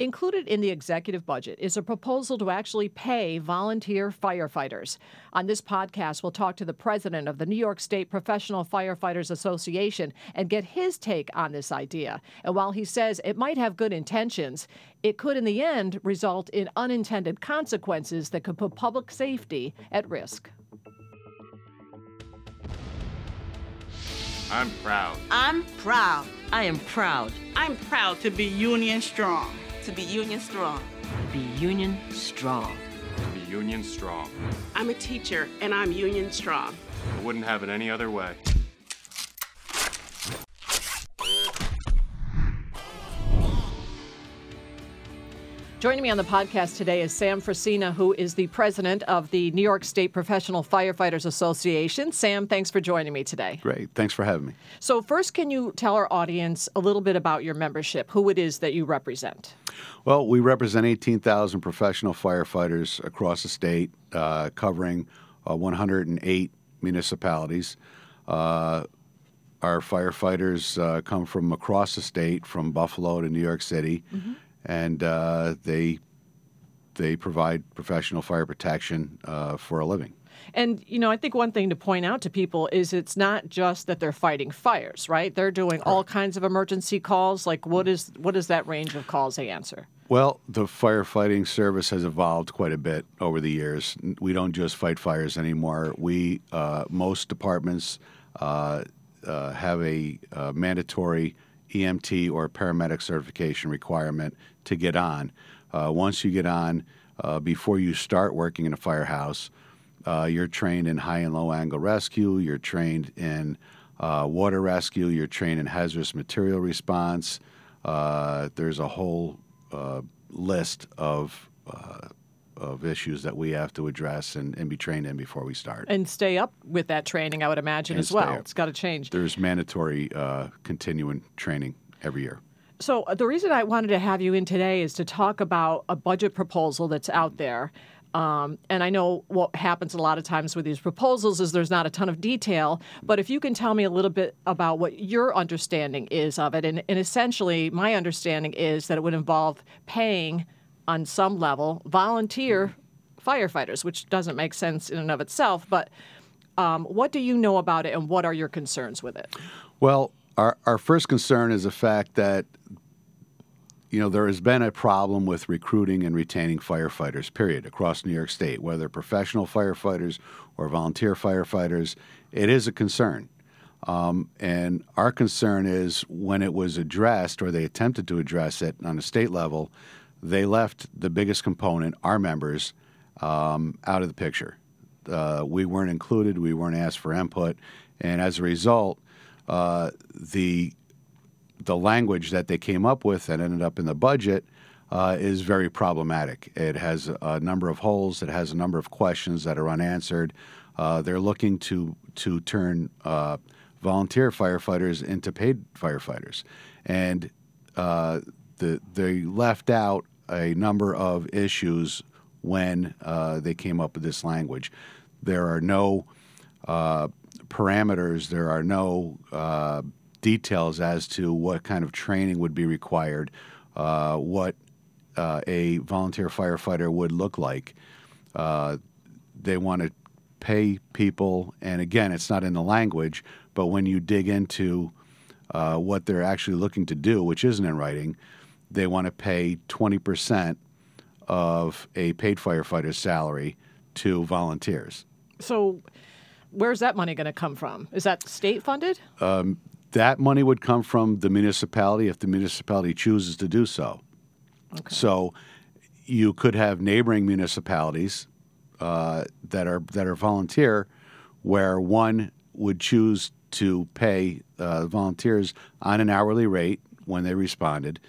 Included in the executive budget is a proposal to actually pay volunteer firefighters. On this podcast, we'll talk to the president of the New York State Professional Firefighters Association and get his take on this idea. And while he says it might have good intentions, it could in the end result in unintended consequences that could put public safety at risk. I'm proud. I'm proud I am proud I'm proud to be union strong. To be union strong. be union strong. To be union strong. I'm a teacher and I'm union strong. I wouldn't have it any other way. Joining me on the podcast today is Sam Fresina, who is the president of the New York State Professional Firefighters Association. Sam, thanks for joining me today. Great. Thanks for having me. So, first, can you tell our audience a little bit about your membership, who it is that you represent? Well, we represent 18,000 professional firefighters across the state, uh, covering uh, 108 municipalities. Uh, our firefighters uh, come from across the state, from Buffalo to New York City, and uh, they they provide professional fire protection uh, for a living. And, you know, I think one thing to point out to people is it's not just that they're fighting fires, right? They're doing all kinds of emergency calls. Like, what is what is that range of calls they answer? Well, the firefighting service has evolved quite a bit over the years. We don't just fight fires anymore. We uh, most departments uh, uh, have a uh, mandatory EMT or paramedic certification requirement to get on. Uh, once you get on, uh, before you start working in a firehouse, uh, you're trained in high and low angle rescue. You're trained in uh, water rescue. You're trained in hazardous material response. Uh, there's a whole uh, list of uh, of issues that we have to address and, and be trained in before we start. And stay up with that training, I would imagine, And as well. up. It's got to change. There's mandatory uh, continuing training every year. So, the reason I wanted to have you in today is to talk about a budget proposal that's out there. Um, and I know what happens a lot of times with these proposals is there's not a ton of detail. But if you can tell me a little bit about what your understanding is of it, and, and essentially, my understanding is that it would involve paying on some level volunteer firefighters, which doesn't make sense in and of itself. But um, what do you know about it, and what are your concerns with it? Well, our, our first concern is the fact that you know there has been a problem with recruiting and retaining firefighters period across New York state whether professional firefighters or volunteer firefighters. It is a concern. Um, and our concern is when it was addressed or they attempted to address it on a state level they left the biggest component our members um, out of the picture. Uh, we weren't included we weren't asked for input. And as a result uh, the the language that they came up with that ended up in the budget uh, is very problematic. It has a number of holes. It has a number of questions that are unanswered. Uh, they're looking to to turn uh, volunteer firefighters into paid firefighters, and uh, the, they left out a number of issues when uh, they came up with this language. There are no uh, parameters. There are no details as to what kind of training would be required, uh, what uh, a volunteer firefighter would look like. Uh, they want to pay people, and again, it's not in the language, but when you dig into uh, what they're actually looking to do, which isn't in writing, they want to pay 20% of a paid firefighter's salary to volunteers. So, where's that money going to come from? Is that state funded? That money would come from the municipality if the municipality chooses to do so. Okay. So you could have neighboring municipalities uh, that are that are volunteer, where one would choose to pay uh, volunteers on an hourly rate when they responded,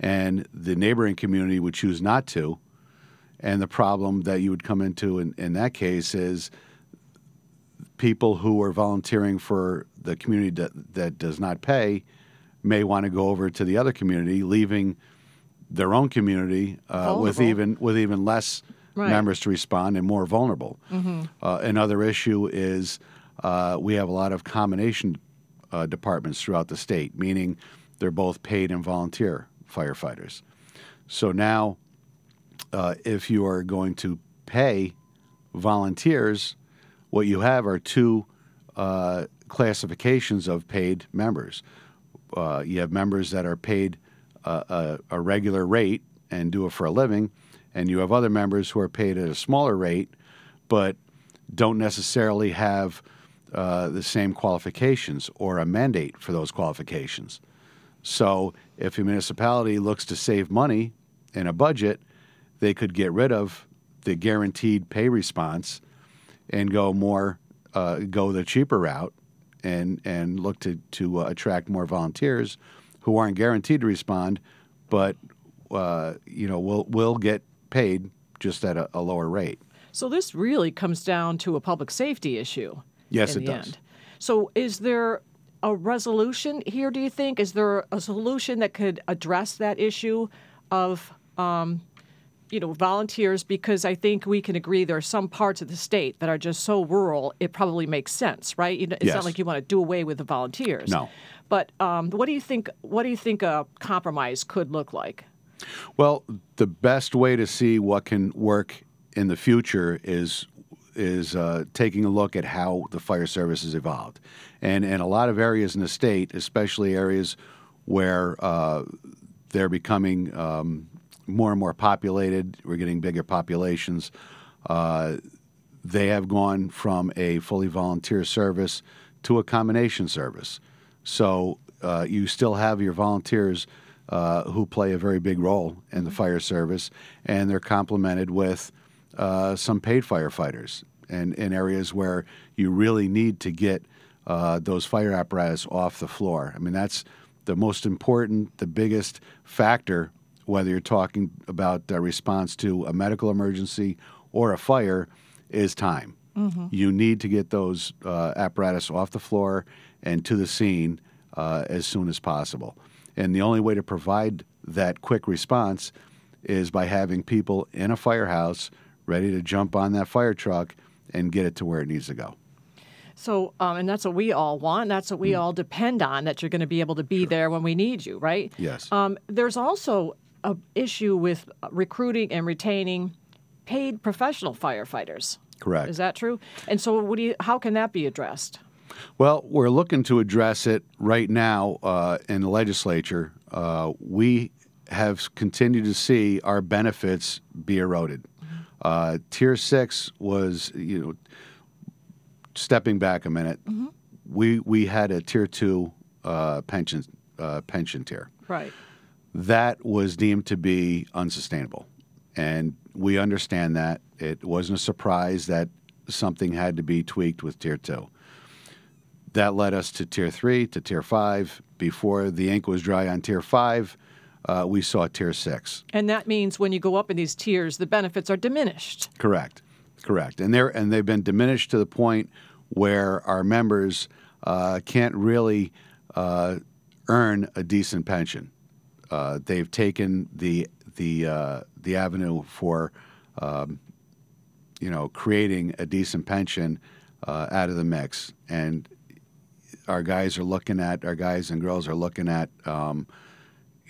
and the neighboring community would choose not to. And the problem that you would come into in, in that case is people who are volunteering for the community that, that does not pay may want to go over to the other community, leaving their own community uh, with even with even less Right. members to respond and more vulnerable. Uh, another issue is uh, we have a lot of combination uh, departments throughout the state, meaning they're both paid and volunteer firefighters. So now, uh, if you are going to pay volunteers, what you have are two uh, classifications of paid members. Uh, you have members that are paid a, a, a regular rate and do it for a living, and you have other members who are paid at a smaller rate, but don't necessarily have uh, the same qualifications or a mandate for those qualifications. So, if a municipality looks to save money in a budget, they could get rid of the guaranteed pay response and go more, uh, go the cheaper route, and and look to to uh, attract more volunteers who aren't guaranteed to respond, but uh, you know will will get paid just at a, a lower rate. So this really comes down to a public safety issue. Yes, it does. End. So is there a resolution here? Do you think is there a solution that could address that issue of um, you know volunteers? Because I think we can agree there are some parts of the state that are just so rural it probably makes sense, right? You know, It's Yes. not like you want to do away with the volunteers. No. But um, what do you think? What do you think a compromise could look like? Well, the best way to see what can work in the future is is uh, taking a look at how the fire service has evolved, and in a lot of areas in the state, especially areas where uh, they're becoming um, more and more populated, we're getting bigger populations. Uh, they have gone from a fully volunteer service to a combination service. So uh, you still have your volunteers uh, who play a very big role in the fire service, and they're complemented with uh, some paid firefighters. And in areas where you really need to get uh, those fire apparatus off the floor. I mean, that's the most important, the biggest factor, whether you're talking about the response to a medical emergency or a fire, is time. You need to get those uh, apparatus off the floor and to the scene uh, as soon as possible. And the only way to provide that quick response is by having people in a firehouse ready to jump on that fire truck and get it to where it needs to go. So, um, and that's what we all want. That's what we Mm. all depend on. That you're going to be able to be there when we need you, right? Yes. Um, there's also a issue with recruiting and retaining paid professional firefighters. Correct. Is that true? And so, what do you? How can that be addressed? Well, we're looking to address it right now uh, in the legislature. Uh, we have continued to see our benefits be eroded. Uh, tier six was, you know, stepping back a minute. We we had a tier two uh, pension uh, pension tier Right. That was deemed to be unsustainable. And we understand that. It wasn't a surprise that something had to be tweaked with tier two. That led us to tier three, to tier five. Before the ink was dry on tier five, uh, we saw tier six. And that means when you go up in these tiers, the benefits are diminished. Correct, correct, and they're and they've been diminished to the point where our members uh, can't really uh, earn a decent pension. Uh, they've taken the the uh, the avenue for um, you know creating a decent pension uh, out of the mix, and our guys are looking at our guys and girls are looking at um,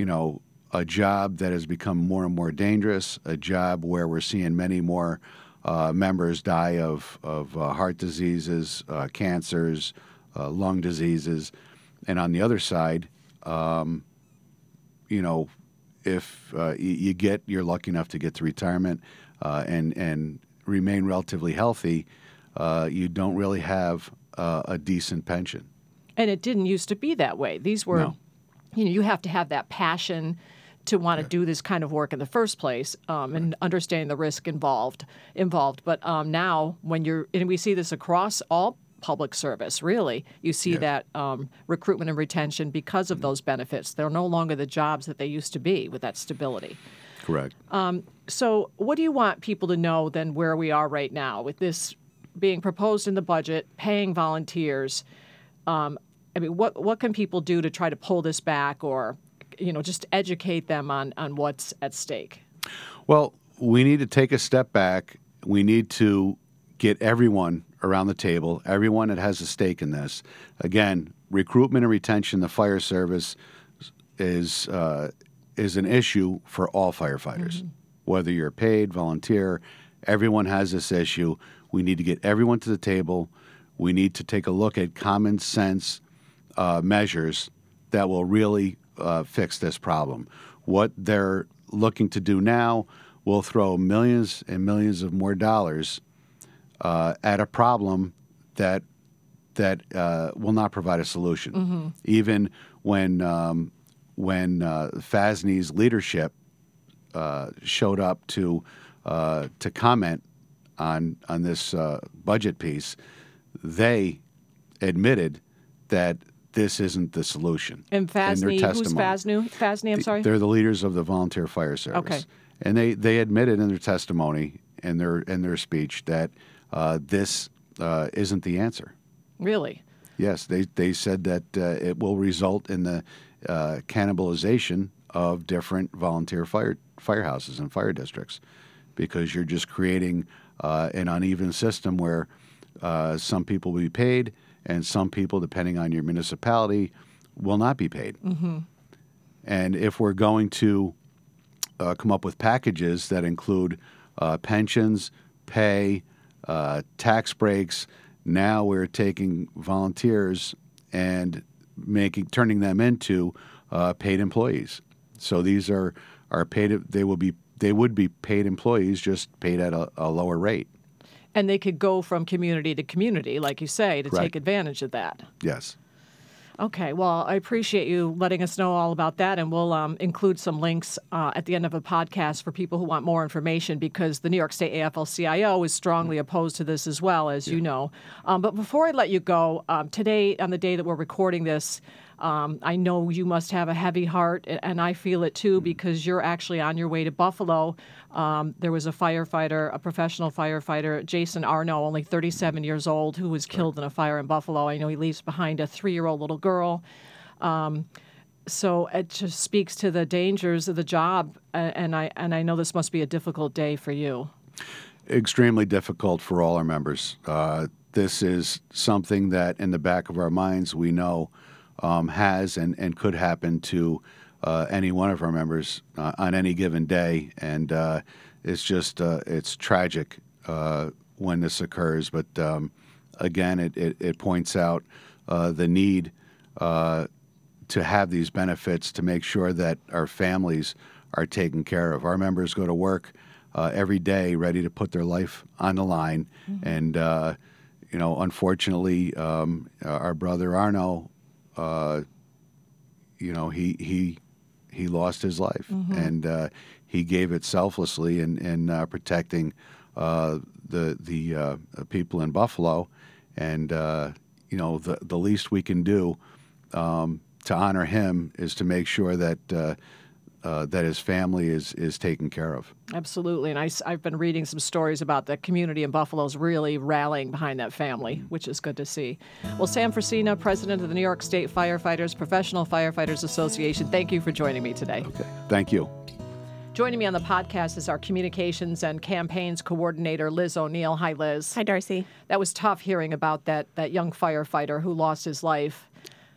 you know, a job that has become more and more dangerous, a job where we're seeing many more uh, members die of, of uh, heart diseases, uh, cancers, lung diseases. And on the other side, um, you know, if uh, you get, you're lucky enough to get to retirement uh, and, and remain relatively healthy, uh, you don't really have uh, a decent pension. And it didn't used to be that way. These were, No. you know, you have to have that passion to want to do this kind of work in the first place, um, and understanding the risk involved. Involved, but um, now when you're, and we see this across all public service, really, you see that um, recruitment and retention because of those benefits. They're no longer the jobs that they used to be with that stability. Correct. So, what do you want people to know then where we are right now with this being proposed in the budget, paying volunteers? Um, I mean, what what can people do to try to pull this back, or you know, just educate them on on what's at stake? Well, we need to take a step back. We need to get everyone around the table, everyone that has a stake in this. Again, recruitment and retention, the fire service is uh, is an issue for all firefighters, whether you're paid, volunteer. Everyone has this issue. We need to get everyone to the table. We need to take a look at common sense uh, measures that will really uh, fix this problem. What they're looking to do now will throw millions and millions of more dollars uh, at a problem that that uh, will not provide a solution. Even when um, when uh, FASNY's leadership uh, showed up to uh, to comment on on this uh, budget piece, they admitted that this isn't the solution. And FASNY, who's. FASNY? FASNY, I'm sorry. They're the leaders of the volunteer fire service. Okay. And they, they admitted in their testimony and their in their speech that this uh, isn't the answer. Really? Yes, they they said that uh, it will result in the uh, cannibalization of different volunteer fire firehouses and fire districts because you're just creating uh, an uneven system where uh, some people will be paid and some people, depending on your municipality, will not be paid. And if we're going to uh, come up with packages that include uh, pensions, pay, uh, tax breaks. Now we're taking volunteers and making turning them into uh, paid employees. So these are are paid. They will be they would be paid employees, just paid at a, a lower rate. And they could go from community to community, like you say, to Right. take advantage of that. Yes. Okay, well, I appreciate you letting us know all about that, and we'll um, include some links uh, at the end of the podcast for people who want more information because the New York State AFL-CIO is strongly opposed to this as well, as you know. Um, but before I let you go, um, today, on the day that we're recording this, um, I know you must have a heavy heart, and I feel it too because you're actually on your way to Buffalo. Um, there was a firefighter, a professional firefighter, Jason Arno, only 37 years old, who was killed in a fire in Buffalo. I know he leaves behind a three year old little girl. Um, so it just speaks to the dangers of the job, and I and I know this must be a difficult day for you. extremely difficult for all our members. Uh, this is something that, in the back of our minds, we know um, has and, and could happen to uh, any one of our members uh, on any given day, and uh, it's just uh, it's tragic uh, when this occurs. But um, again, it, it, it points out uh, the need uh, to have these benefits to make sure that our families are taken care of. Our members go to work uh, every day ready to put their life on the line, and uh, you know, unfortunately, um, our brother Arno, uh, you know, he he he lost his life, and uh, he gave it selflessly in in uh, protecting uh, the the uh, people in Buffalo, and uh, you know, the the least we can do um, to honor him is to make sure that uh, that his family is is taken care of. Absolutely, and I, have been reading some stories about the community in Buffalo's really rallying behind that family, which is good to see. Well, Sam Fresina, president of the New York State Firefighters Professional Firefighters Association, thank you for joining me today. Okay, thank you. Joining me on the podcast is our communications and campaigns coordinator, Liz O'Neill. Hi, Liz. Hi, Darcy. That was tough hearing about that that young firefighter who lost his life.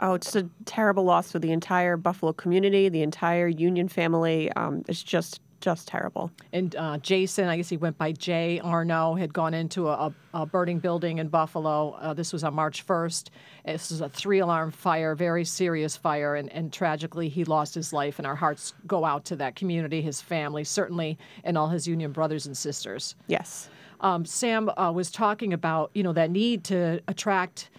Oh, it's a terrible loss for the entire Buffalo community, the entire Union family. Um, it's just, just terrible. And uh, Jason, I guess he went by Jay Arno, had gone into a, a, burning building in Buffalo. Uh, this was on March 1st. This was a three alarm fire, very serious fire, and, and tragically he lost his life. And our hearts go out to that community, his family, certainly, and all his union brothers and sisters. Yes. Um, Sam uh, was talking about, you know, that need to attract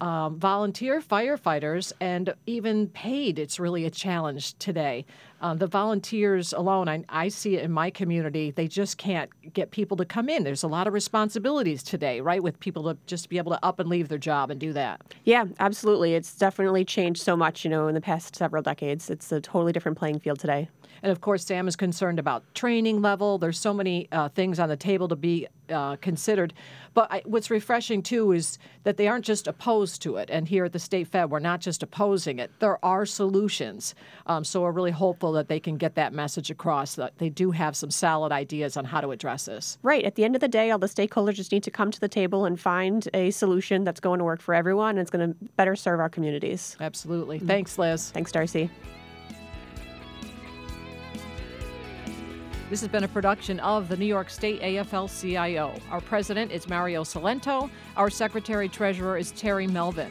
um, volunteer firefighters and even paid. It's really a challenge today. Uh, the volunteers alone, I, I see it in my community, they just can't get people to come in. There's a lot of responsibilities today, right, with people to just be able to up and leave their job and do that. Yeah, absolutely. It's definitely changed so much, you know, in the past several decades. It's a totally different playing field today. And of course, Sam is concerned about training level. There's so many uh, things on the table to be uh, considered. But I, what's refreshing too is that they aren't just opposed to it. And here at the State Fed, we're not just opposing it. There are solutions. Um, so we're really hopeful that they can get that message across. That they do have some solid ideas on how to address this. Right. At the end of the day, all the stakeholders just need to come to the table and find a solution that's going to work for everyone and it's going to better serve our communities. Absolutely. Thanks, Liz. Thanks, Darcy. This has been a production of the New York State AFL CIO. Our president is Mario Cilento. Our secretary treasurer is Terry Melvin.